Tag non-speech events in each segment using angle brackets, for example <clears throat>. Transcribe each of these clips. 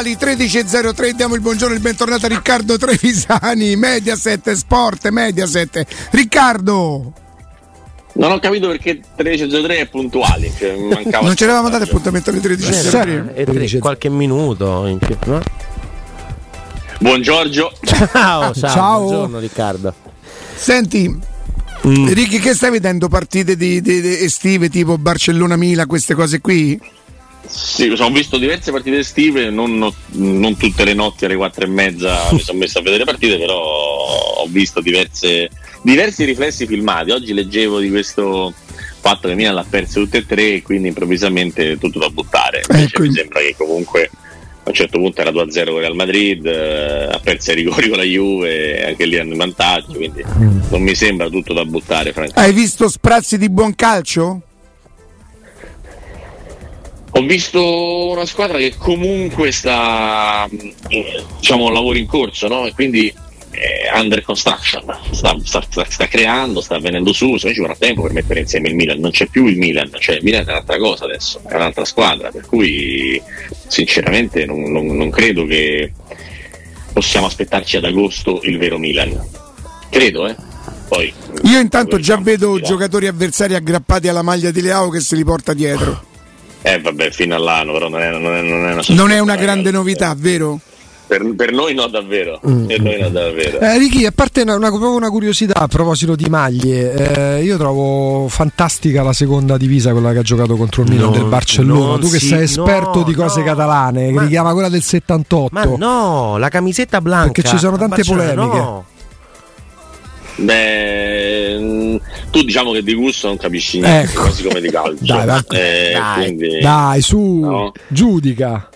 puntuali 13.03 diamo il buongiorno e il bentornato a Riccardo Trevisani Mediaset Sport Mediaset Riccardo non ho capito perché 13.03 è puntuali cioè non ci eravamo dati appuntamento alle 13.03 e 13, qualche minuto in più no? buongiorno <laughs> ciao, ciao, ciao. buongiorno Riccardo senti Mm. Ricky, che stai vedendo partite di, di, di estive tipo Barcellona-Mila, queste cose qui? Sì, ho visto diverse partite estive, non, non, tutte le notti alle quattro e mezza <laughs> mi sono messo a vedere partite, però ho visto diverse, diversi riflessi filmati. Oggi leggevo di questo fatto che Milan l'ha perso tutte e tre e quindi improvvisamente tutto da buttare. Ecco. Mi sembra che comunque a un certo punto era 2-0 con Real Madrid, eh, ha perso i rigori con la Juve, anche lì hanno in vantaggio, quindi mm. non mi sembra tutto da buttare. Hai visto sprazzi di buon calcio? Ho visto una squadra che comunque sta, diciamo, un lavoro in corso, no? E quindi è under construction, sta, sta, sta, sta, creando, sta venendo su, se ci vorrà tempo per mettere insieme il Milan, non c'è più il Milan, cioè il Milan è un'altra cosa adesso, è un'altra squadra, per cui sinceramente non, non, non credo che possiamo aspettarci ad agosto il vero Milan. Credo, eh. Poi, Io intanto già vedo giocatori avversari aggrappati alla maglia di Leao che se li porta dietro. Eh vabbè, fino all'anno, però non è, non è, non è una, non è una grande novità, vero? Per, per, noi no davvero, mm. per noi no davvero. Eh, Ricky, a parte una, una, una, curiosità a proposito di maglie, eh, io trovo fantastica la seconda divisa, quella che ha giocato contro il Milan no, del Barcellona. Tu che si, sei esperto no, di cose no, catalane, ma, che richiama quella del 78. Ma no, la camisetta blanca. Perché ci sono tante polemiche. Beh, tu diciamo che di gusto non capisci niente, ecco. quasi come di calcio. <laughs> Dai, eh, dai, quindi, dai su, no? giudica.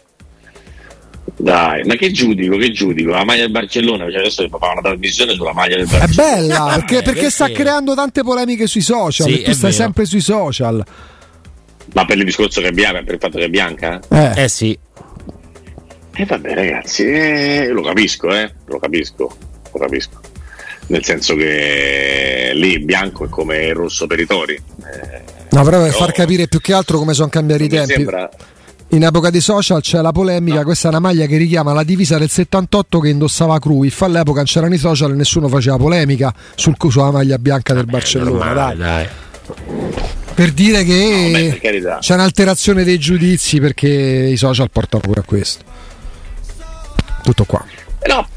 Dai, ma che giudico, che giudico? La maglia del Barcellona, cioè adesso fa una trasmissione sulla maglia del Barcellona. È bella, <laughs> perché, perché sta creando tante polemiche sui social, sì, tu stai vero. sempre sui social. Ma per il discorso che abbiamo, per il fatto che è bianca? Eh, eh sì. E eh, vabbè ragazzi, eh, lo capisco, eh, lo capisco, lo capisco nel senso che lì bianco è come il rosso per i tori. Eh, no, però per far capire più che altro come sono cambiati i tempi. Sembra... In epoca di social c'è la polemica, no. questa è una maglia che richiama la divisa del 78 che indossava Cruyff, all'epoca non c'erano i social e nessuno faceva polemica sul, sulla maglia bianca del Barcellona. Normale, dai. dai. Per dire che no, beh, c'è un'alterazione dei giudizi perché i social portano pure a questo. Tutto qua. No,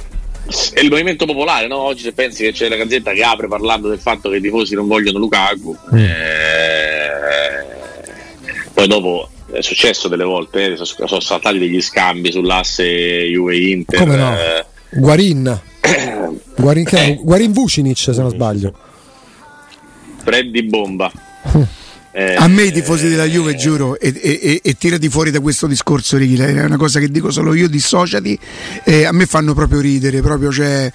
è il movimento popolare, no? Oggi se pensi che c'è la gazzetta che apre parlando del fatto che i tifosi non vogliono Lukaku, mm. eh, poi dopo è successo delle volte, eh, sono, sono saltati degli scambi sull'asse Juve-Inter. Come no? Eh, Guarin. <coughs> Guarin, eh. Guarin Vucinic se non sbaglio. Freddy Bomba. Eh, a me i tifosi della Juve, giuro, e, e, e, tirati fuori da questo discorso, Ricky, è una cosa che dico solo io, dissociati, eh, a me fanno proprio ridere, proprio cioè,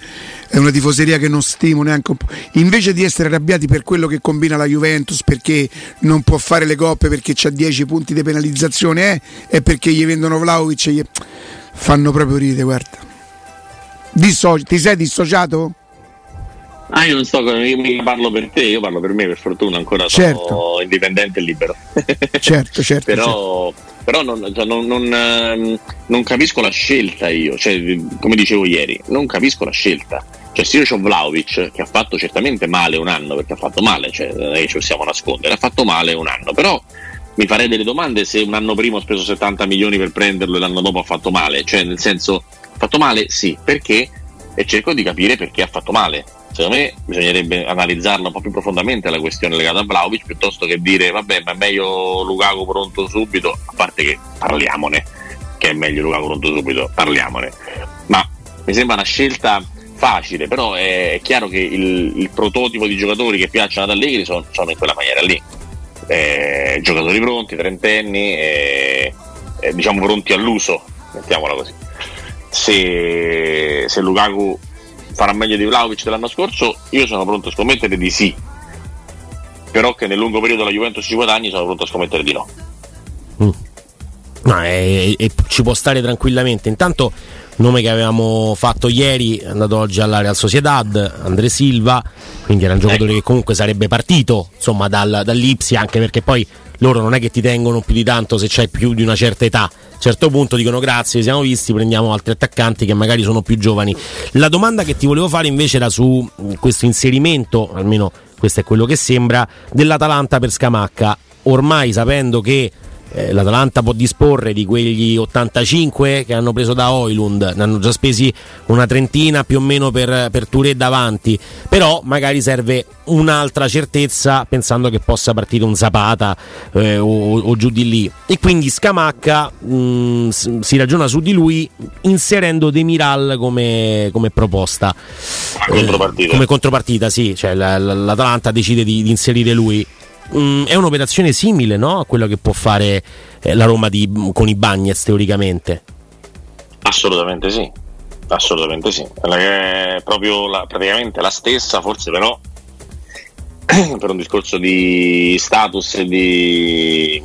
è una tifoseria che non stimo neanche un po'. Invece di essere arrabbiati per quello che combina la Juventus, perché non può fare le coppe, perché ha 10 punti di penalizzazione, eh, è perché gli vendono Vlaovic, gli... fanno proprio ridere, guarda. Disso- ti sei dissociato? Ah, io non sto io parlo per te, io parlo per me, per fortuna ancora certo. sono indipendente e libero. <laughs> certo, certo. Però, certo. però non, cioè, non, non, ehm, non, capisco la scelta io, cioè, come dicevo ieri, non capisco la scelta. Cioè, se io ho Vlaovic, che ha fatto certamente male un anno, perché ha fatto male, cioè, non è che ci possiamo nascondere, ha fatto male un anno, però mi farei delle domande se un anno prima ho speso 70 milioni per prenderlo e l'anno dopo ha fatto male. Cioè, nel senso, ha fatto male? Sì, perché? E cerco di capire perché ha fatto male secondo me bisognerebbe analizzarla un po' più profondamente la questione legata a Vlaovic piuttosto che dire vabbè ma è meglio Lukaku pronto subito a parte che parliamone che è meglio Lukaku pronto subito parliamone. Ma mi sembra una scelta facile però è, chiaro che il, il prototipo di giocatori che piacciono ad Allegri sono, sono in quella maniera lì. Eh, giocatori pronti, trentenni eh, eh, diciamo pronti all'uso mettiamola così. Se, se Lukaku farà meglio di Vlaovic dell'anno scorso, io sono pronto a scommettere di sì. Però che nel lungo periodo la Juventus ci guadagni, sono pronto a scommettere di no. Mm. No, e, e, ci può stare tranquillamente. Intanto nome che avevamo fatto ieri è andato oggi alla Real Sociedad, Andre Silva, quindi era un giocatore ecco. che comunque sarebbe partito insomma dal, dall'Ipsi anche perché poi loro non è che ti tengono più di tanto se c'hai più di una certa età. Certo punto dicono grazie, siamo visti, prendiamo altri attaccanti che magari sono più giovani. La domanda che ti volevo fare invece era su questo inserimento, almeno questo è quello che sembra, dell'Atalanta per Scamacca. Ormai sapendo che eh, l'Atalanta può disporre di quegli 85 che hanno preso da Oilund, ne hanno già spesi una trentina più o meno per, per Touré davanti, però magari serve un'altra certezza pensando che possa partire un Zapata eh, o, o, giù di lì. E quindi Scamacca mh, mm, si ragiona su di lui inserendo Demiral come, come proposta. Contropartita. Eh, come contropartita sì, cioè l'Atalanta decide di, di inserire lui mh, mm, è un'operazione simile no? a quella che può fare eh, la Roma di, con i Bagnets teoricamente. Assolutamente sì, assolutamente sì. È proprio la, praticamente la stessa, forse però <clears throat> per un discorso di status e di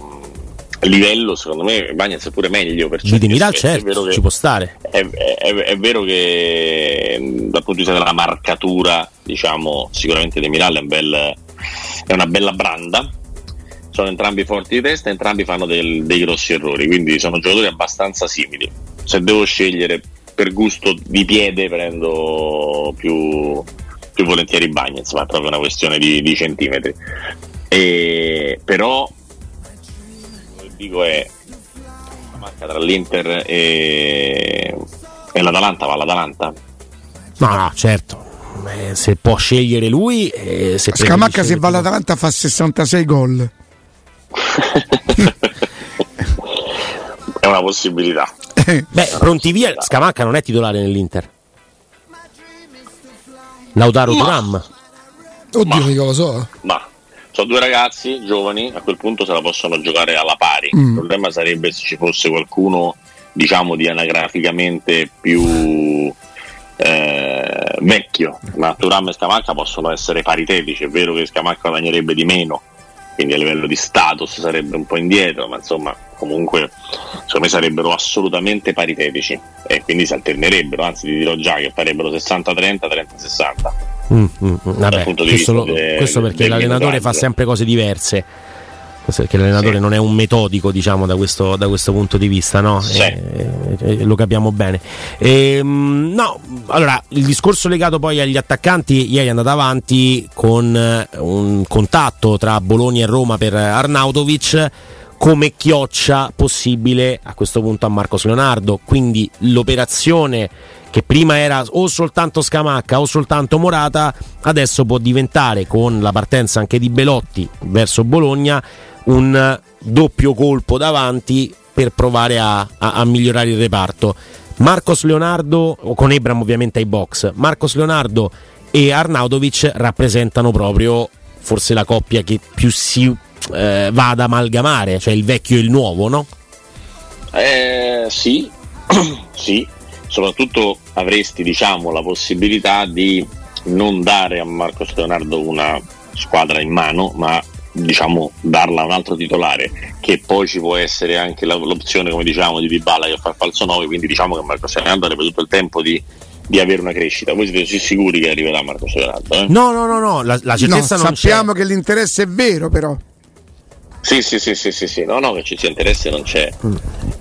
livello, secondo me Bagnets è pure meglio. Per di Miral, certo, che, ci può stare. È, è, è, vero che dal punto di vista della marcatura, diciamo, sicuramente De Miral è un bel è una bella branda. Sono entrambi forti di testa, entrambi fanno del, dei grossi errori, quindi sono giocatori abbastanza simili. Se devo scegliere per gusto di piede, prendo più, più volentieri Bagnets, ma è proprio una questione di, di centimetri. E, però, dico è la marca tra l'Inter e, e l'Atalanta va all'Atalanta. No, no, certo, eh, se può scegliere lui. Eh, se Scamacca se va all'Atalanta fa 66 gol. <laughs> è una possibilità. Beh, pronti via, Scamacca non è titolare nell'Inter. Lautaro ma, Turam. Oddio, ma, mica lo so. Ma sono due ragazzi giovani, a quel punto se la possono giocare alla pari. Mm. Il problema sarebbe se ci fosse qualcuno, diciamo, di anagraficamente più eh, vecchio, ma Turam e Scamacca possono essere paritetici, è vero che Scamacca guadagnerebbe di meno, quindi a livello di status sarebbe un po' indietro, ma insomma comunque secondo me sarebbero assolutamente paritetici e quindi si alternerebbero, anzi ti dirò già che farebbero 60-30, 30-60. Mm, mm, mm. Vabbè, questo, lo, questo perché l'allenatore fa sempre cose diverse perché l'allenatore sì. non è un metodico diciamo da questo, da questo punto di vista no? Sì. E, e, e, lo capiamo bene e, ehm, no, allora il discorso legato poi agli attaccanti ieri è andato avanti con eh, un contatto tra Bologna e Roma per Arnautovic come chioccia possibile a questo punto a Marcos Leonardo quindi l'operazione che prima era o soltanto Scamacca o soltanto Morata adesso può diventare con la partenza anche di Belotti verso Bologna un doppio colpo davanti per provare a, a, a migliorare il reparto. Marcos Leonardo, con Ebram ovviamente ai box, Marcos Leonardo e Arnaudovic rappresentano proprio forse la coppia che più si eh, va ad amalgamare, cioè il vecchio e il nuovo, no? Eh, sì, <clears throat> sì, soprattutto avresti diciamo la possibilità di non dare a Marcos Leonardo una squadra in mano, ma diciamo darla a un altro titolare che poi ci può essere anche l'opzione come diciamo di Dybala che fa il falso 9 quindi diciamo che Marco Leonardo avrebbe tutto il tempo di, di avere una crescita voi siete sicuri che arriverà Marco Leonardo? Eh? no no no no la, la certezza no, non sappiamo c'è. che l'interesse è vero però sì, sì, sì, sì, sì, sì, no, no, che ci sia interesse non c'è,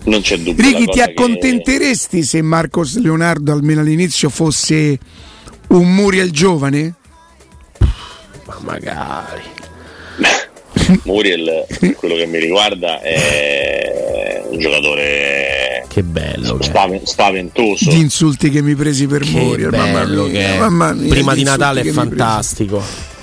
non c'è dubbio. Righi, ti accontenteresti che... se Marcos Leonardo almeno all'inizio fosse un Muriel giovane? Ma magari. Muriel, per quello che mi riguarda, è un giocatore che bello, spaven- spaventoso. Gli insulti che mi presi per che Muriel, mamma mia, mamma mia, prima di Natale è fantastico.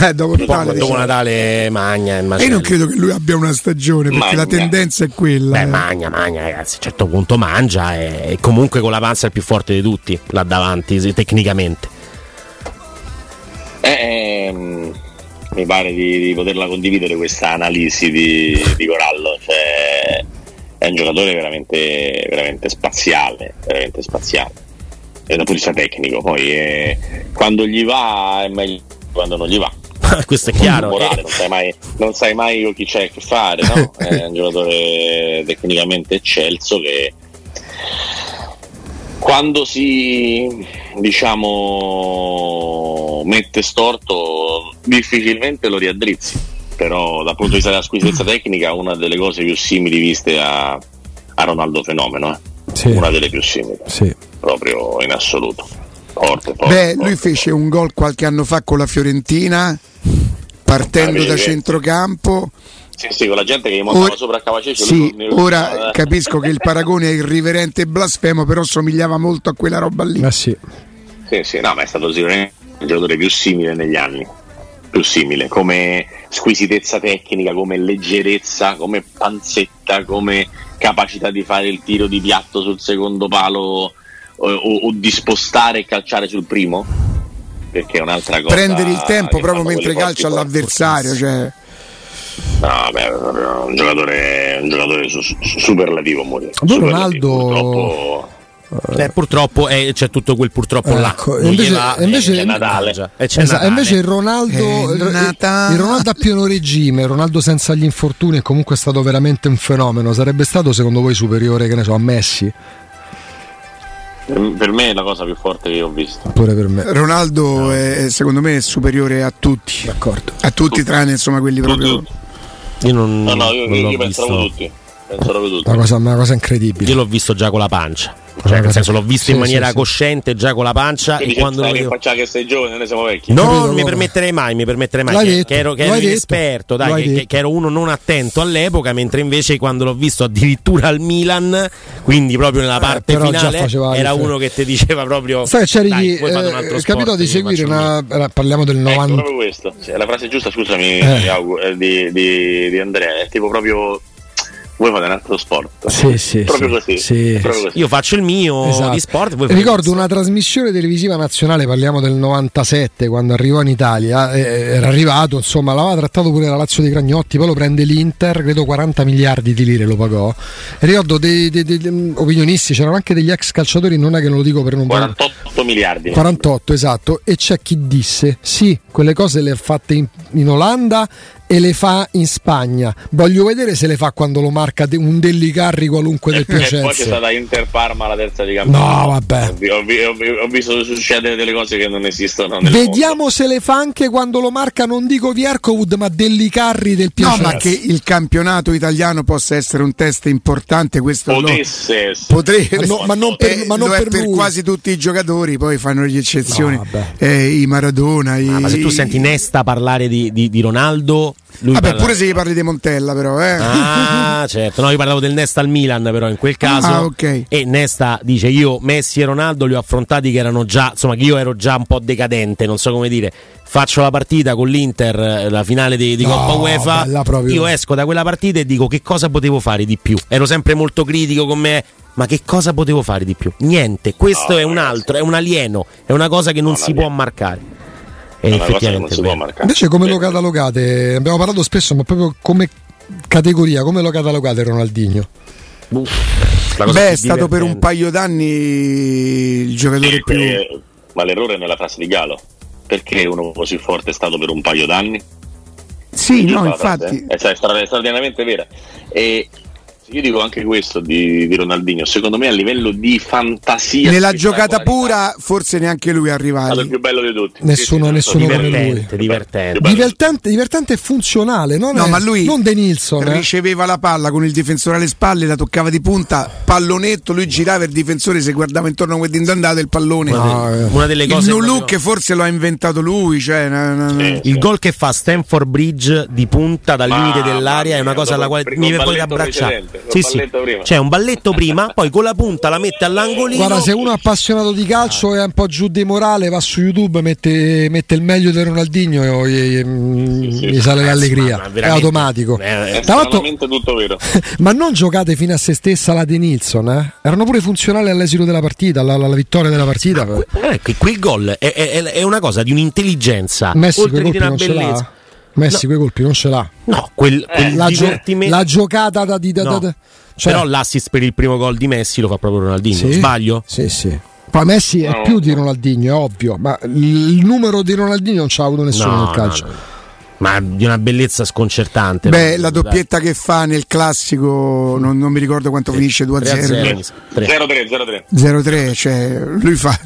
Eh, dopo, Natale, dopo Natale magna e io non credo che lui abbia una stagione perché magna. la tendenza è quella Beh, eh. magna magna ragazzi a un certo punto mangia e, e comunque con la panza è il più forte di tutti là davanti tecnicamente eh, ehm mi pare di, di poterla condividere questa analisi di, di Corallo. Cioè, è un giocatore veramente, veramente spaziale, veramente spaziale. E dal punto di vista tecnico, poi eh, quando gli va è meglio quando non gli va. <laughs> Questo è chiaro. Morale, eh. non, sai mai, non, sai mai, con chi c'è a che fare, no? <laughs> È un giocatore tecnicamente eccelso che quando si diciamo mette storto difficilmente lo riaddrizzi però dal punto di vista della squisitezza tecnica una delle cose più simili viste a, a Ronaldo Fenomeno eh? sì. una delle più simili sì. proprio in assoluto forte, forte, Beh, forte, lui fece un gol qualche anno fa con la Fiorentina partendo ah, da centrocampo sì, sì, con la gente che gli montava ora, sopra a Cavaceccio. Sì, ora eh. capisco che il paragone è irriverente e blasfemo, però somigliava molto a quella roba lì. Ah, sì. sì, sì, no, ma è stato sicuramente il giocatore più simile negli anni. Più simile come squisitezza tecnica, come leggerezza, come panzetta, come capacità di fare il tiro di piatto sul secondo palo o, o, o di spostare e calciare sul primo perché è un'altra cosa. Prendere il tempo proprio mentre calcia all'avversario, cioè No, beh, un giocatore, un giocatore su, su, superlativo. Superlativo. Ronaldo. Purtroppo, eh, purtroppo eh, c'è tutto quel purtroppo ecco, là. Invece, va, invece, è Natale. Esatto, invece il Ronaldo, il, il Ronaldo a pieno regime, Ronaldo senza gli infortuni è comunque stato veramente un fenomeno. Sarebbe stato secondo voi superiore che ne so, a Messi? Per me è la cosa più forte che ho visto. Pure per me. Ronaldo no. è, secondo me è superiore a tutti. D'accordo. A tutti, tutti. tranne insomma quelli proprio. Io non, no, no, io, non io pensavo tutti. Pensavo tutti. Una cosa, una cosa incredibile. Io l'ho visto già con la pancia. Cioè, nel senso, l'ho visto sì, in maniera sì, cosciente già con la pancia. Quindi e quando lo vedo... che sei giovane, noi siamo vecchi. No, non mi permetterei mai, mi permetterei mai. Che, che, ero, che ero inesperto, dai, che, che, ero uno non attento all'epoca, mentre invece quando l'ho visto addirittura al Milan, quindi proprio nella eh, parte eh, finale, era uno che ti diceva proprio. Sai, c'eri dai, eh, capito di seguire una. Parliamo del 90. Ecco, proprio questo. Cioè, la frase giusta, scusami, eh. eh. di, di, di Andrea, è tipo proprio voi fate un altro sport. Sì, sì, proprio, sì, così. Sì, proprio così. Io faccio il mio esatto. di sport. Ricordo una trasmissione televisiva nazionale, parliamo del 97, quando arrivò in Italia, eh, era arrivato, insomma, l'aveva trattato pure la Lazio di Cragnotti, poi lo prende l'Inter, credo 40 miliardi di lire lo pagò. E ricordo dei, dei, dei, dei, opinionisti, c'erano anche degli ex calciatori, non è che non lo dico per non 48 miliardi. 48, esatto. E c'è chi disse, sì, quelle cose le ha fatte in, in Olanda e le fa in Spagna. Voglio vedere se le fa quando lo marca un Dellicarri qualunque del Piacenza. <laughs> E poi c'è stata Inter Parma la terza di campionato. No, vabbè. Ho, ho, ho, visto succedere delle cose che non esistono. Vediamo mondo. se le fa anche quando lo marca, non dico Viercovud, ma Dellicarri del Piacenza. No, ma che il campionato italiano possa essere un test importante, questo potesse lo, potrebbe, ma, no, ma non per, eh, ma non per, per quasi tutti i giocatori, poi fanno le eccezioni. No, eh, I Maradona. Ah, i, ma se tu senti Nesta parlare di, di, di Ronaldo lui Vabbè, parla... pure se gli parli di Montella, però. Eh. Ah, certo. No, io parlavo del Nesta al Milan, però in quel caso. Ah, ok. E Nesta dice: Io, Messi e Ronaldo li ho affrontati che erano già, insomma, che io ero già un po' decadente, non so come dire. Faccio la partita con l'Inter, la finale di, di no, Coppa UEFA. Io esco da quella partita e dico che cosa potevo fare di più. Ero sempre molto critico con me. Ma che cosa potevo fare di più? Niente, questo no, è un altro, è un alieno, è una cosa che non, non si può marcare. E effettivamente Invece come lo catalogate? Abbiamo parlato spesso, ma proprio come categoria, come lo catalogate Ronaldinho? Beh, è stato per un paio d'anni il giocatore sì, più... Ma l'errore è nella frase di Galo. Perché uno così forte è stato per un paio d'anni? Sì, no, infatti. È, cioè, è straordinariamente vera. E io dico anche questo di, di, Ronaldinho. Secondo me, a livello di fantasia, nella giocata pura, forse neanche lui è arrivato. È il più bello di tutti. Nessuno, sì, nessuno divertente, divertente. Divertente, divertente e funzionale. Non, no, è, ma lui non De Nilsson. Eh. Riceveva la palla con il difensore alle spalle, la toccava di punta, pallonetto. Lui girava il difensore, se guardava intorno come andato il pallone. No, eh. una delle cose. Il no look forse lo ha inventato lui. Cioè, no, no, sì, il sì. gol che fa Stanford Bridge di punta dal ma, limite dell'aria è una cosa alla quale mi puoi abbracciare. Sì, sì c'è un balletto prima, poi con la punta la mette all'angolino. Guarda, se uno è appassionato di calcio e è un po' giù di morale, va su YouTube, mette, mette il meglio di Ronaldinho e gli, sì, sì, gli sale l'allegria. È automatico. È, è tutto vero. <laughs> ma non giocate fino a se stessa la De Nilsson, eh? Erano pure funzionali all'esito della partita, alla, alla vittoria della partita. Ma, eh, quel gol è, è, è, una cosa di un'intelligenza. Messi oltre che di una bellezza. Messi no. quei colpi non ce l'ha. No, quel, quel eh, la, gio- la, giocata da, da, no. da, cioè, Però l'assist per il primo gol di Messi lo fa proprio Ronaldinho. Sì? Sbaglio? Sì, sì. Poi Messi è più di Ronaldinho, è ovvio, ma il numero di Ronaldinho non ce l'ha avuto nessuno no, nel calcio. Ma di una bellezza sconcertante. Beh, la doppietta dai. che fa nel classico, non, non mi ricordo quanto sì. finisce 2-0. 0-3, 0-3. cioè lui fa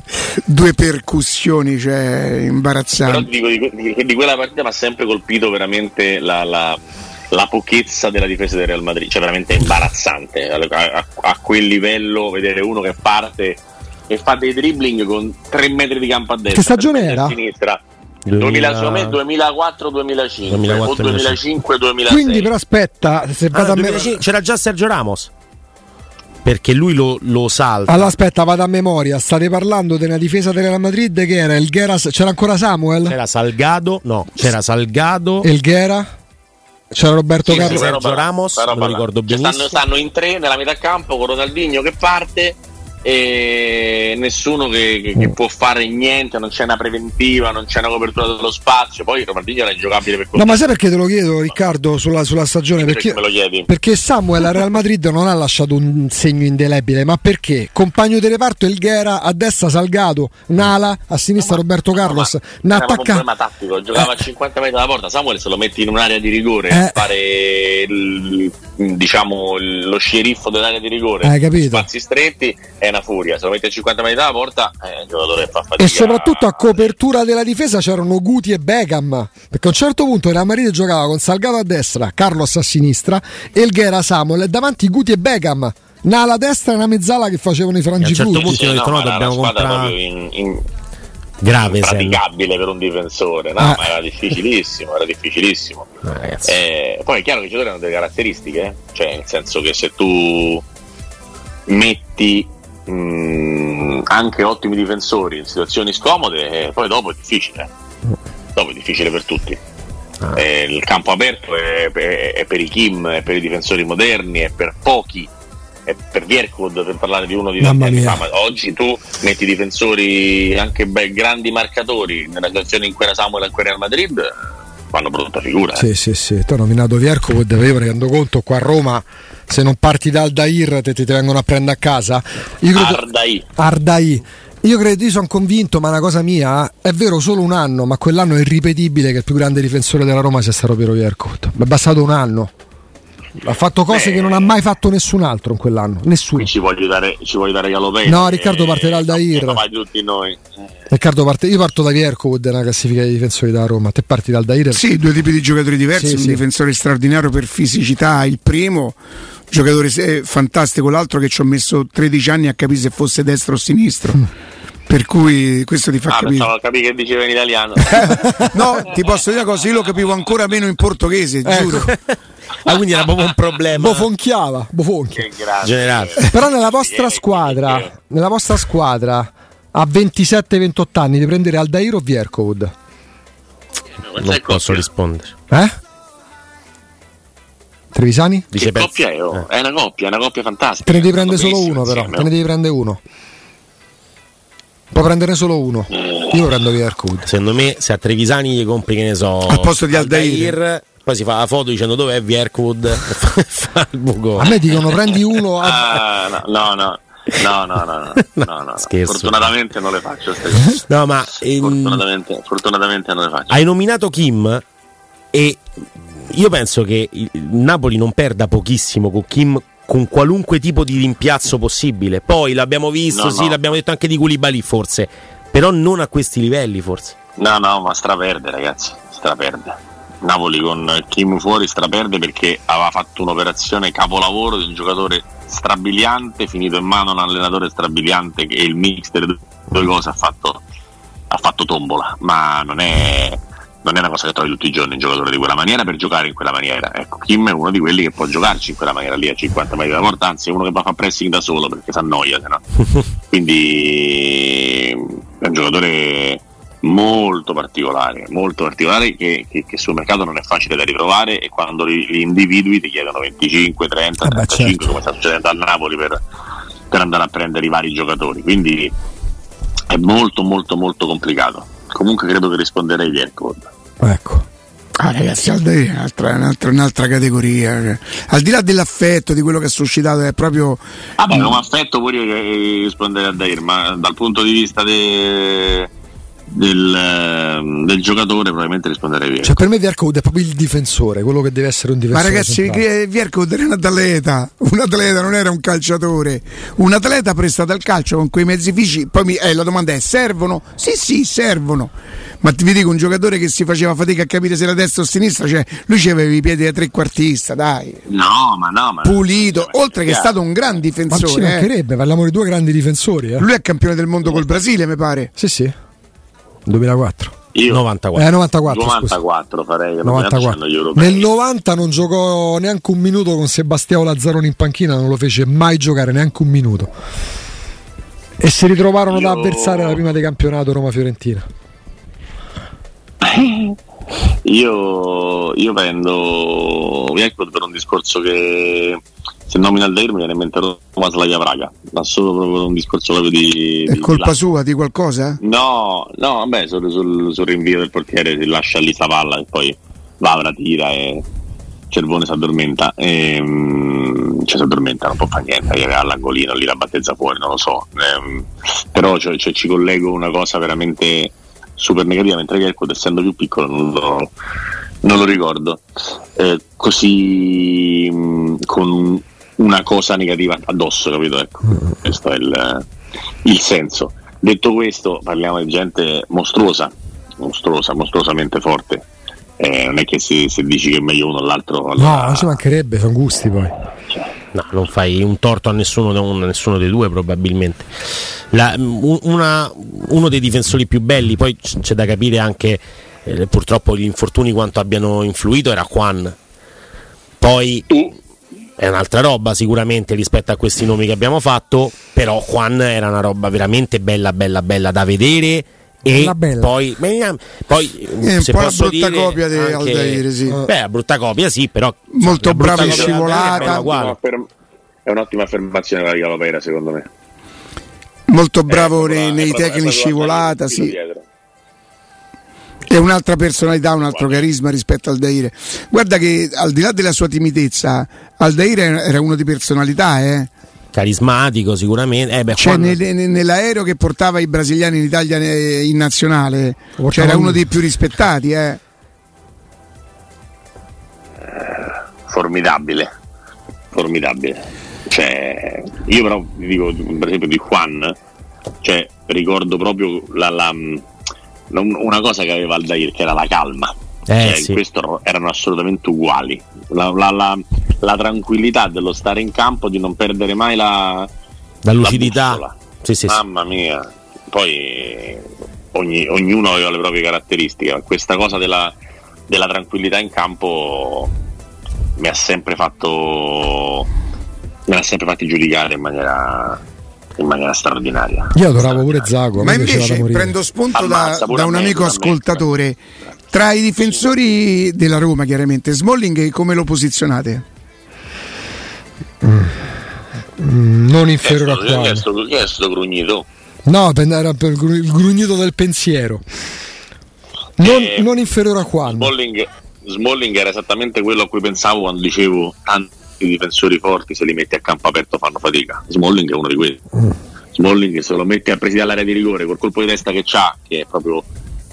due percussioni, cioè imbarazzanti. Però dico, di, di, quella partita mi ha sempre colpito veramente la, la, la, pochezza della difesa del Real Madrid, cioè veramente imbarazzante. A, a, a quel livello vedere uno che parte e fa dei dribbling con 3 metri di campo a destra. Che stagione era? A sinistra 2000... 2004 2005 o 2005 2006 quindi però aspetta se vado ah, a me... c'era già Sergio Ramos? Perché lui lo, lo, salta. Allora aspetta vado a memoria. State parlando della difesa del Real Madrid che era il Ghera c'era ancora Samuel? C'era Salgado no c'era Salgado. E il Ghera c'era Roberto sì, Carlos? Sergio Ramos non mi ricordo benissimo stanno, stanno in tre nella metà campo con Ronaldinho che parte e nessuno che, che, che, può fare niente, non c'è una preventiva, non c'è una copertura dello spazio. Poi Ronaldinho era ingiocabile per quello. No, ma sai perché te lo chiedo, Riccardo, sulla, sulla stagione? Perché, perché, perché Samuel a Real Madrid non ha lasciato un segno indelebile, ma perché? Compagno di reparto il Ghera, a destra Salgado, Nala, a sinistra no, Roberto Carlos. No, ma, un problema tattico, giocava eh. a 50 metri dalla porta. Samuel se lo metti in un'area di rigore, eh. fare il, diciamo lo sceriffo dell'area di rigore, Hai capito? spazi stretti, è una furia. Se lo metti a 50 metri dalla porta, è un giocatore che fa fatica. E soprattutto a copertura della difesa c'erano Guti e Beckham. Perché a un certo punto Real Madrid giocava con Salgado a destra, Carlos a sinistra, Elghera Samuel e davanti Guti e Beckham. Una alla destra e una mezzala che facevano i frangi A un certo punto sì, ho detto no, no dobbiamo comprare in, in grave praticabile per un difensore no? Ah. ma era difficilissimo era difficilissimo <laughs> eh, poi è chiaro che i giocatori hanno delle caratteristiche eh? cioè nel senso che se tu metti mh, mm, anche ottimi difensori in situazioni scomode eh, poi dopo è difficile. Dopo è difficile per tutti. Ah. eh, il campo aperto è, è, è per i Kim è per i difensori moderni è per pochi. Per Viercod per parlare di uno di tanti anni fa, ma oggi tu metti difensori anche beh, grandi marcatori nella situazione in cui era Samuel e in cui era Madrid fanno brutta figura. Eh. Sì, sì, sì. Tu hai nominato Viercod, io mi rendo conto qua a Roma se non parti da Aldair te ti vengono a prendere a casa. Io credo... Ardai. Ardai. Io credo, io sono convinto, ma una cosa mia, è vero solo un anno, ma quell'anno è irripetibile che il più grande difensore della Roma sia stato Piero Viercot. Mi è bastato un anno. Ha fatto cose Beh, che non ha mai fatto nessun altro in quell'anno. Nessuno. Qui ci voglio dare, ci voglio dare Galopei. No, Riccardo parte dal Dair. tutti noi. Riccardo parte, io parto da Vierco nella classifica dei difensori da Roma. Te parti dal Dair? Sì, due tipi di giocatori diversi. Sì, un sì. difensore straordinario per fisicità, il primo giocatore fantastico, l'altro che ci ho messo 13 anni a capire se fosse destro o sinistro. <laughs> Per cui questo ti fa ah, capire. Capire che diceva in italiano. <laughs> no, ti posso dire una cosa, io lo capivo ancora meno in portoghese, ecco. giuro. Ah, quindi era proprio un problema. Bofonchiava, bofonchia. Generale. Però nella vostra squadra, nella vostra squadra a 27-28 anni di prendere Aldair o Viercode? Non posso rispondere. Eh? Trevisani? Dice che coppia è, oh? eh. è una coppia, è una coppia fantastica. Te ne devi prendere solo uno, però. Insieme, Te ne devi prendere uno. Puoi prendere solo uno. Io prendo Viercode. Secondo me, se a Trevisani gli compri, che ne so, al posto di Aldair, Aldair poi si fa la foto dicendo dov'è Vierkwood <laughs> fa il buco a me dicono prendi uno a... ah, no no no no no no, no, <laughs> no. Scherzo. fortunatamente non le faccio no ma in... fortunatamente, fortunatamente non le faccio hai nominato Kim e io penso che il Napoli non perda pochissimo con Kim con qualunque tipo di rimpiazzo possibile. Poi l'abbiamo visto no, sì l'abbiamo detto anche di Koulibaly forse però non a questi livelli forse. No no ma straverde ragazzi straverde Napoli con Kim fuori straperde perché aveva fatto un'operazione capolavoro di un giocatore strabiliante finito in mano un allenatore strabiliante e il mix delle due cose ha fatto, ha fatto tombola ma non è, non è, una cosa che trovi tutti i giorni un giocatore di quella maniera per giocare in quella maniera ecco Kim è uno di quelli che può giocarci in quella maniera lì a 50 metri da porta anzi è uno che va a fare pressing da solo perché si annoia se no. <laughs> quindi è un giocatore molto particolare, molto particolare che, che, che, sul mercato non è facile da ritrovare e quando li, li individui ti chiedono 25, 30, eh 35 certo. come sta succedendo al Napoli per, per, andare a prendere i vari giocatori, quindi è molto molto molto complicato. Comunque credo che risponderei di Ercod. Ecco. Ah, ragazzi, è un'altra, un'altra, un'altra, categoria. Al di là dell'affetto, di quello che ha suscitato, è proprio. Vabbè, come affetto pure io risponderei a Aldair, ma dal punto di vista de del, ehm, del, giocatore probabilmente risponderei via. Cioè, per me Viercode è proprio il difensore, quello che deve essere un difensore. Ma ragazzi, Viercode era un atleta, un atleta non era un calciatore. Un atleta prestato al calcio con quei mezzi fisici. Poi mi, eh, la domanda è: servono? Sì, sì, servono. Ma vi dico, un giocatore che si faceva fatica a capire se era destra o sinistra, cioè lui ci aveva i piedi da trequartista, dai. No, ma no, ma Pulito, no, oltre che è stato un gran difensore. Ma ci eh. mancherebbe, eh. parliamo di due grandi difensori. Eh. Lui è campione del mondo col Brasile, mi pare. Sì, sì. 2004. Io 94. Eh, 94, 94 farei 94. Nel 90 non giocò neanche un minuto con Sebastiano Lazzaroni in panchina, non lo fece mai giocare neanche un minuto. E si ritrovarono Io... da avversare la prima di campionato Roma-Fiorentina. Io, io prendo Viercot per un discorso che se nomina Aldair mi viene in mente Roma Slavia Praga, ma solo proprio un discorso proprio di. È di, colpa di sua di qualcosa? No, no, vabbè, sul, sul, sul, rinvio del portiere si lascia lì sta palla e poi Vavra tira e Cervone si addormenta. E, um, cioè si addormenta, non può fare niente, arriva all'angolino, lì la battezza fuori, non lo so. Eh, però cioè, cioè, ci collego una cosa veramente super negativa, mentre Kerkwood essendo più piccolo non lo, non lo ricordo. Eh, così mh, con una cosa negativa addosso, capito? Ecco, questo è il, il senso. Detto questo, parliamo di gente mostruosa, mostruosa, mostruosamente forte. Eh, non è che se, se, dici che è meglio uno o l'altro. Allora... No, non ci mancherebbe, sono gusti poi. No, non fai un torto a nessuno, nessuno dei due, probabilmente. La, una, uno dei difensori più belli, poi c'è da capire anche eh, purtroppo gli infortuni quanto abbiano influito, era Juan. Poi è un'altra roba sicuramente rispetto a questi nomi che abbiamo fatto, però Juan era una roba veramente bella, bella, bella da vedere. E poi, poi è un se po' la brutta dire, copia di Aldair, sì. Beh, brutta copia, sì, però molto brava in scivolata. È un'ottima affermazione la Liga Lopera, secondo me. Molto bravo nei, nei tecnici scivolata, sì. Dietro è un'altra personalità, un altro carisma rispetto al Daire. Guarda che al di là della sua timidezza, Aldair era uno di personalità, eh? carismatico sicuramente. Eh beh, cioè, quando... nel, nell'aereo che portava i brasiliani in Italia in nazionale, cioè, era uno dei più rispettati. Eh. Formidabile, formidabile. Cioè, io però vi dico, per esempio, di Juan, cioè, ricordo proprio la, la una cosa che aveva Aldair che era la calma. Eh, cioè, sì. questo erano assolutamente uguali. La, la, la, la, tranquillità dello stare in campo, di non perdere mai la, lucidità. Sì, sì, Mamma mia, poi ogni, ognuno aveva le proprie caratteristiche. Questa cosa della, della tranquillità in campo mi ha sempre fatto mi ha sempre fatti giudicare in maniera in maniera straordinaria. Io adoravo pure Zago. Ma invece prendo spunto da, da, un amico ascoltatore. Tra i difensori della Roma, chiaramente, Smalling come lo posizionate? Mm. Mm, non inferiore a quale. Che è sto grugnito? No, era per il grugnito del pensiero. Non, eh, non inferiore a quando. Smalling, Smalling era esattamente quello a cui pensavo quando dicevo tanti i difensori forti se li metti a campo aperto fanno fatica. Smalling è uno di quelli. Mm. Smalling se lo metti a presidio all'area di rigore col colpo di testa che ha, che è proprio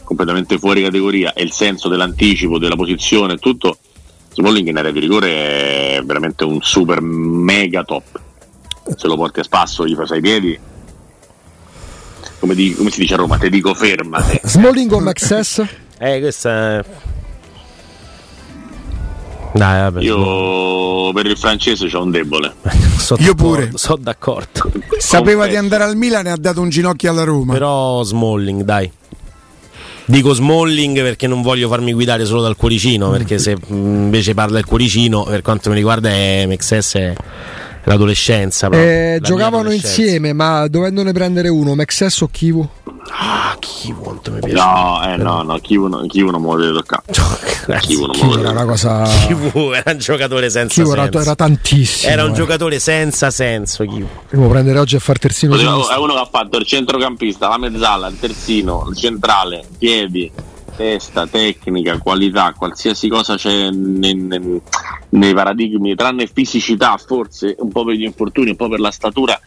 completamente fuori categoria, e il senso dell'anticipo, della posizione, tutto. Smalling in area di rigore è veramente un super mega top. Se lo porti a spasso, gli fai sei piedi. Come, di, come si dice a Roma, te dico fermate. Smalling o Maxess? Eh, questa è dai, vabbè, Io per il francese c'ho un debole. <laughs> Io pure. Sono d'accordo. Sapeva di andare al Milan e ha dato un ginocchio alla Roma. Però Smalling, dai. Dico Smalling perché non voglio farmi guidare solo dal cuoricino, perché se <laughs> invece parla il cuoricino, per quanto mi riguarda, è MXS è l'adolescenza. Eh, giocavano insieme, ma dovendone prendere uno, MXS o Kivu? Ah, Kivu quanto mi piace. No, eh, no, no, Kivu, no, Kivu non lo deve toccare. <laughs> Kivu non Kivu era una cosa. Kivu era un giocatore senza Kivu senso. Era, tantissimo. Era un eh. giocatore senza senso. Kivu. Devo prendere oggi a far terzino. È uno che ha fatto il centrocampista, la mezzala, il terzino, il centrale, piedi, testa, tecnica, qualità, qualsiasi cosa c'è nei, nei, nei paradigmi, tranne fisicità, forse un po' per gli infortuni, un po' per la statura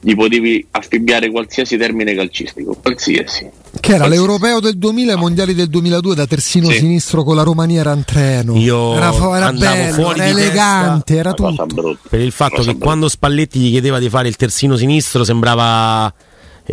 gli potevi affibbiare qualsiasi termine calcistico, qualsiasi. Che era l'europeo del 2000 e i mondiali del 2002 da terzino sì. sinistro con la Romania era un treno. Io era, era bello, era elegante, era tutto. Per il fatto che quando Spalletti gli chiedeva di fare il terzino sinistro sembrava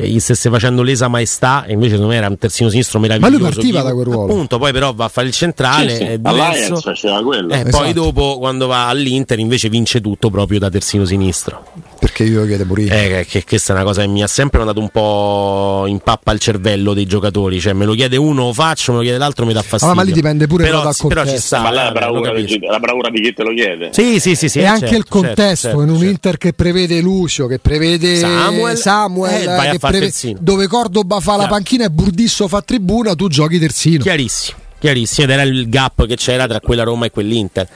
gli stesse facendo lesa maestà e invece non era un terzino sinistro meraviglioso. Ma lui partiva da quel ruolo. Appunto, poi però va a fare il centrale, sì, sì. è diverso. quello. Eh, esatto. Poi dopo quando va all'Inter invece vince tutto proprio da terzino sinistro. Perché io lo chiedo pure io. Eh, che, questa è una cosa che mi ha sempre mandato un po' in pappa al cervello dei giocatori. Cioè, me lo chiede uno, lo faccio, me lo chiede l'altro, mi dà fastidio. Ah, ma lì dipende pure però, dal contesto. Però ci sta. Ma la bravura, la bravura, di chi te lo chiede. Sì, sì, sì. sì e certo, anche il certo, contesto. certo, in un certo. Inter che prevede Lucio, che prevede Samuel, Samuel eh, che prevede, dove Cordoba fa la panchina e Burdisso fa tribuna, tu giochi terzino. Chiarissimo, chiarissimo. Ed era il gap che c'era tra quella Roma e quell'Inter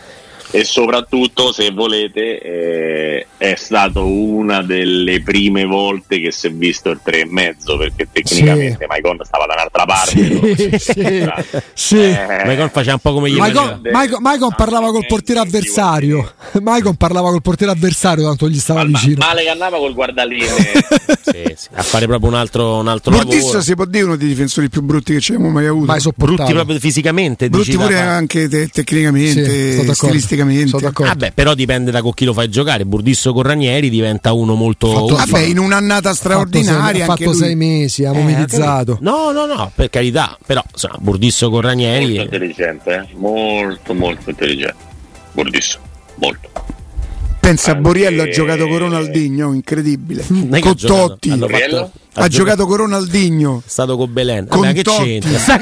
e soprattutto se volete eh, è stato una delle prime volte che si è visto il 3 e mezzo perché tecnicamente sì. Maicon stava da un'altra parte. Sì, sì, sì. Eh, Maicon faceva un po' come gli Maicon, Maicon, Maicon parlava col portiere avversario. Maicon parlava col portiere avversario tanto gli stava ma, vicino. male che andava col guardaline <laughs> a fare proprio un altro, un altro lavoro. Si può dire uno dei difensori più brutti che ci abbiamo mai avuto. Mai brutti proprio fisicamente brutti pure anche te- tecnicamente stilisticamente Vabbè, però dipende da con chi lo fai giocare. Burdisso con Ranieri diventa uno molto. Fatto, vabbè, in un'annata straordinaria. Ha fatto, sei, fatto sei mesi, ha. Eh, no, no, no, per carità. Però insomma, Burdisso con Ranieri. Molto intelligente, eh? molto, molto intelligente. Burdisso, molto. Pensa, Anche... Boriello ha giocato con Ronaldinho, incredibile. Con Totti. Fatto... Ha, ha giocato con Ronaldinho. È stato con Belen. Con Vabbè, che c'entra?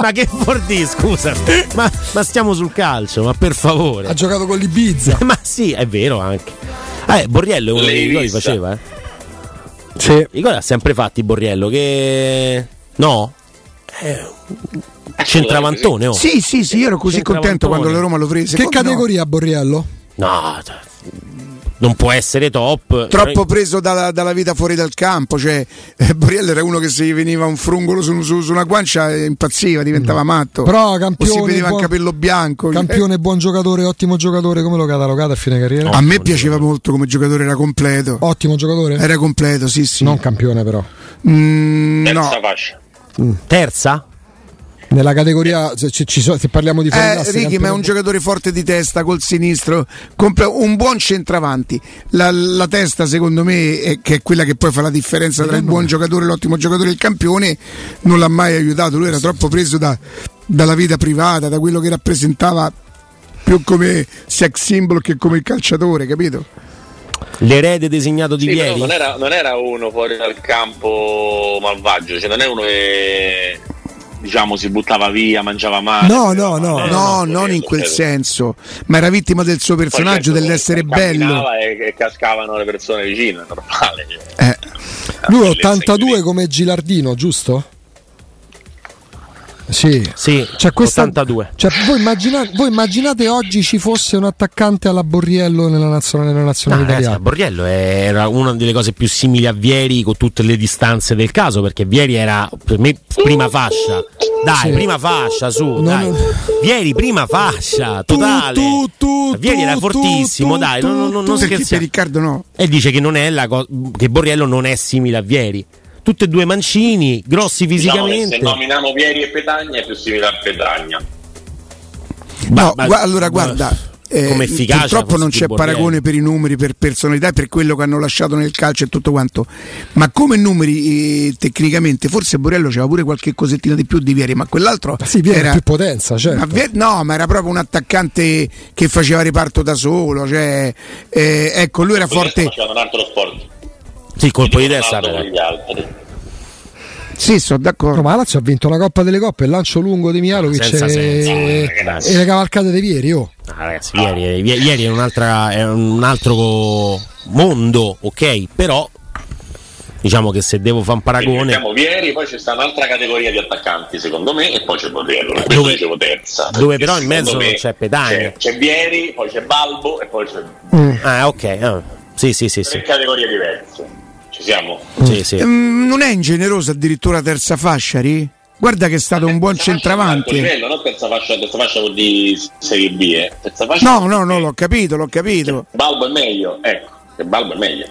ma che Forti, <laughs> scusa. Ma, ma, stiamo sul calcio, ma per favore. Ha giocato con l'Ibiza. <laughs> ma sì, è vero anche. Eh, Borriello è uno dei gol faceva, eh. Sì. I gol ha sempre fatti Borriello che No? Eh, centravantone, oh. Sì, sì, sì, io ero così contento quando la Roma lo prese. Che categoria no. Borriello? No, non può essere top. Troppo preso dalla, dalla vita fuori dal campo. Cioè, eh, Borriello era uno che se gli veniva un frungolo su, su, su una guancia impazziva, diventava no. matto. Però campione. O si vedeva buon, un capello bianco. Campione, eh. buon giocatore, ottimo giocatore. Come lo catalogate a fine carriera? A me piaceva molto come giocatore, era completo. Ottimo giocatore? Era completo, sì, sì. Non campione, però. Mm, Terza no. fascia. Mm. Terza? Nella categoria, se, ci, so, se parliamo di eh, Ricky, ma è un giocatore forte di testa col sinistro, un buon centravanti. La, la testa, secondo me, è, che è quella che poi fa la differenza tra il buon giocatore, l'ottimo giocatore e il campione, non l'ha mai aiutato. Lui era troppo preso da, dalla vita privata, da quello che rappresentava più come sex symbol che come il calciatore, capito? L'erede designato di sì, Vieri non era, non era uno fuori dal campo malvagio, cioè non è uno che diciamo si buttava via, mangiava male. No, no, no, no, no non in quel senso, ma era vittima del suo personaggio, dell'essere bello. E, e cascavano le persone vicine, è normale. Eh. Lui 82 come Gilardino, giusto? Sì, sì cioè questa, 82. Cioè voi, immaginate, voi, immaginate, oggi ci fosse un attaccante alla Borriello nella nazionale, nella nazionale no, italiana? Eh, Borriello era una delle cose più simili a Vieri con tutte le distanze del caso, perché Vieri era per me prima fascia. Dai, sì. prima fascia, su, no, dai. No. Vieri, prima fascia, totale. Tu, tu, tu, Vieri era fortissimo, dai, non, non, non scherziamo. Riccardo no. E dice che, non è la co- che Borriello non è simile a Vieri tutte e due mancini, grossi fisicamente. Diciamo se nominiamo Pieri e Petagna è più simile a Petagna. No, ma, allora guarda. Eh, come efficacia purtroppo non c'è paragone per i numeri, per personalità, per quello che hanno lasciato nel calcio e tutto quanto. Ma come numeri eh, tecnicamente, forse Borello c'era pure qualche cosettina di più di Vieri, ma quell'altro sì, era più potenza, certo. ma Vieri, no, ma era proprio un attaccante che faceva riparto da solo. Cioè, eh, ecco, lui era forte. Faceva un altro sport. Sì, colpo di testa. Sì, sono d'accordo. No, ma Lazio ha vinto una Coppa delle Coppe, il lancio lungo di Mialovic e... e le cavalcate di ieri. Oh. Ah, ragazzi, ieri, ieri è, è, un altro mondo, ok? Però diciamo che se devo fare un paragone. Siamo Vieri, poi c'è sta un'altra categoria di attaccanti, secondo me, e poi c'è Borriello. Dove, dicevo terza. Dove però in mezzo c'è Pedagna. C'è, c'è Vieri, poi c'è Balbo e poi c'è. Mm. Ah, ok. Ah. Sì, sì, sì. Tre sì. categorie diverse. Ci siamo? Sì, sì. Mm, non è ingeneroso addirittura terza fascia, Ri? Guarda che è stato un buon centravanti. Livello, non terza fascia, terza fascia vuol dire Serie B, eh. terza fascia No, no, no, l'ho capito, l'ho capito. Balbo è meglio, ecco, che Balbo è meglio.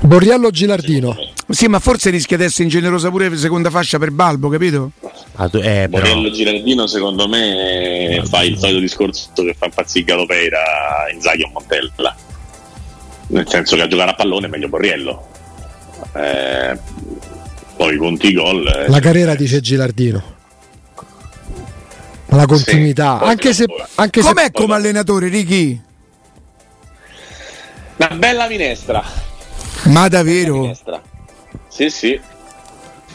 Borriello Gilardino. Sì, ma forse rischia di essere ingenerosa pure per seconda fascia per Balbo, capito? Ah, tu, eh, Borello Girardino, secondo me, fa il solito discorso che fa impazzire Galopeira, Inzaghi o Montella. Nel senso che a giocare a pallone è meglio Borriello. Eh, poi conti gol. Eh, La carriera dice Gilardino la continuità. Sì, anche se, anche Com'è se... come allenatore, Ricky? Una bella minestra. Ma davvero? Sì, sì.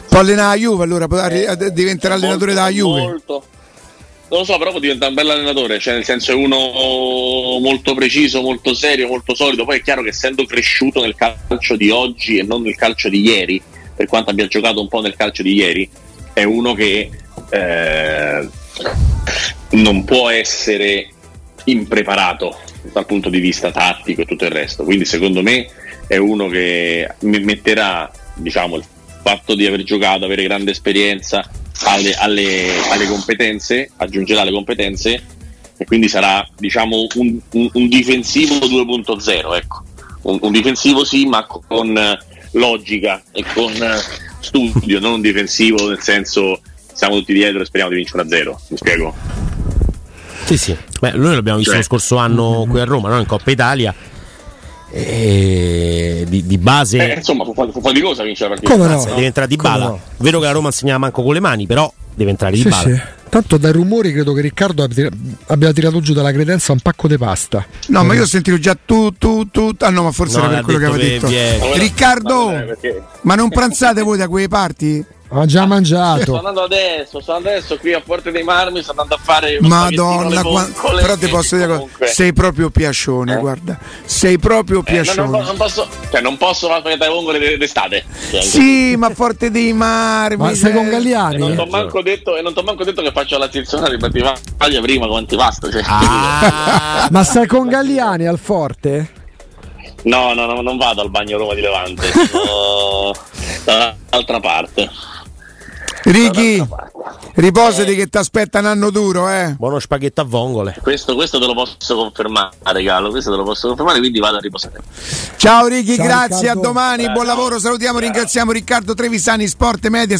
Può allenare la Juve allora, eh, diventerà allenatore della Juve. Molto. Non lo so, però può diventare un bel allenatore, cioè nel senso è uno molto preciso, molto serio, molto solido. Poi è chiaro che essendo cresciuto nel calcio di oggi e non nel calcio di ieri, per quanto abbia giocato un po' nel calcio di ieri, è uno che eh, non può essere impreparato dal punto di vista tattico e tutto il resto. Quindi secondo me è uno che metterà diciamo, il fatto di aver giocato, avere grande esperienza alle, alle, alle competenze, aggiungerà le competenze e quindi sarà diciamo, un, un, un difensivo 2.0. Ecco. Un, un, difensivo sì, ma con logica e con studio, non un difensivo nel senso siamo tutti dietro e speriamo di vincere a zero. Mi spiego? Sì, sì. Beh, noi l'abbiamo visto cioè. lo scorso anno <laughs> qui a Roma, no? in Coppa Italia. E di, di base, eh, insomma, fu, fu faticosa vincere la partita. Come no? Deve entrare di bala. No? Vero che la Roma segnava manco con le mani, però deve entrare di sì, bala. Sì. Tanto dai rumori credo che Riccardo abbia tirato giù dalla credenza un pacco di pasta. No, eh. ma io ho sentito già tu, tu, tu. Ah no, ma forse no, era per quello che aveva detto. Riccardo, ma, ma non pranzate voi da quelle parti? Ho già mangiato. Sto andando adesso, sto andando adesso qui a Forte dei Marmi, sto andando a fare Madonna, qua... però ti posso dire comunque. sei proprio piacione, eh? guarda. Sei proprio piacione. Eh, non, non, posso, cioè non posso fare le vongole d'estate. Cioè, sì, <laughs> ma Forte dei Marmi. Ma sei con Galliani? E non ti ho manco, manco, detto che faccio l'attenzionale di Battivaglia prima con antipasto. Cioè. Ah, <laughs> ma sei con Galliani al Forte? No, no, no, non vado al bagno Roma di Levante, <laughs> sono dall'altra parte. Ricky, riposati eh. che ti aspetta un anno duro, eh. Buono spaghetto a vongole. Questo, questo, te lo posso confermare, Galo. Questo te lo posso confermare, quindi vado a riposare. Ciao Ricky, Ciao, grazie, Riccardo. a domani, buon lavoro, salutiamo, ringraziamo Riccardo Trevisani, Sport Media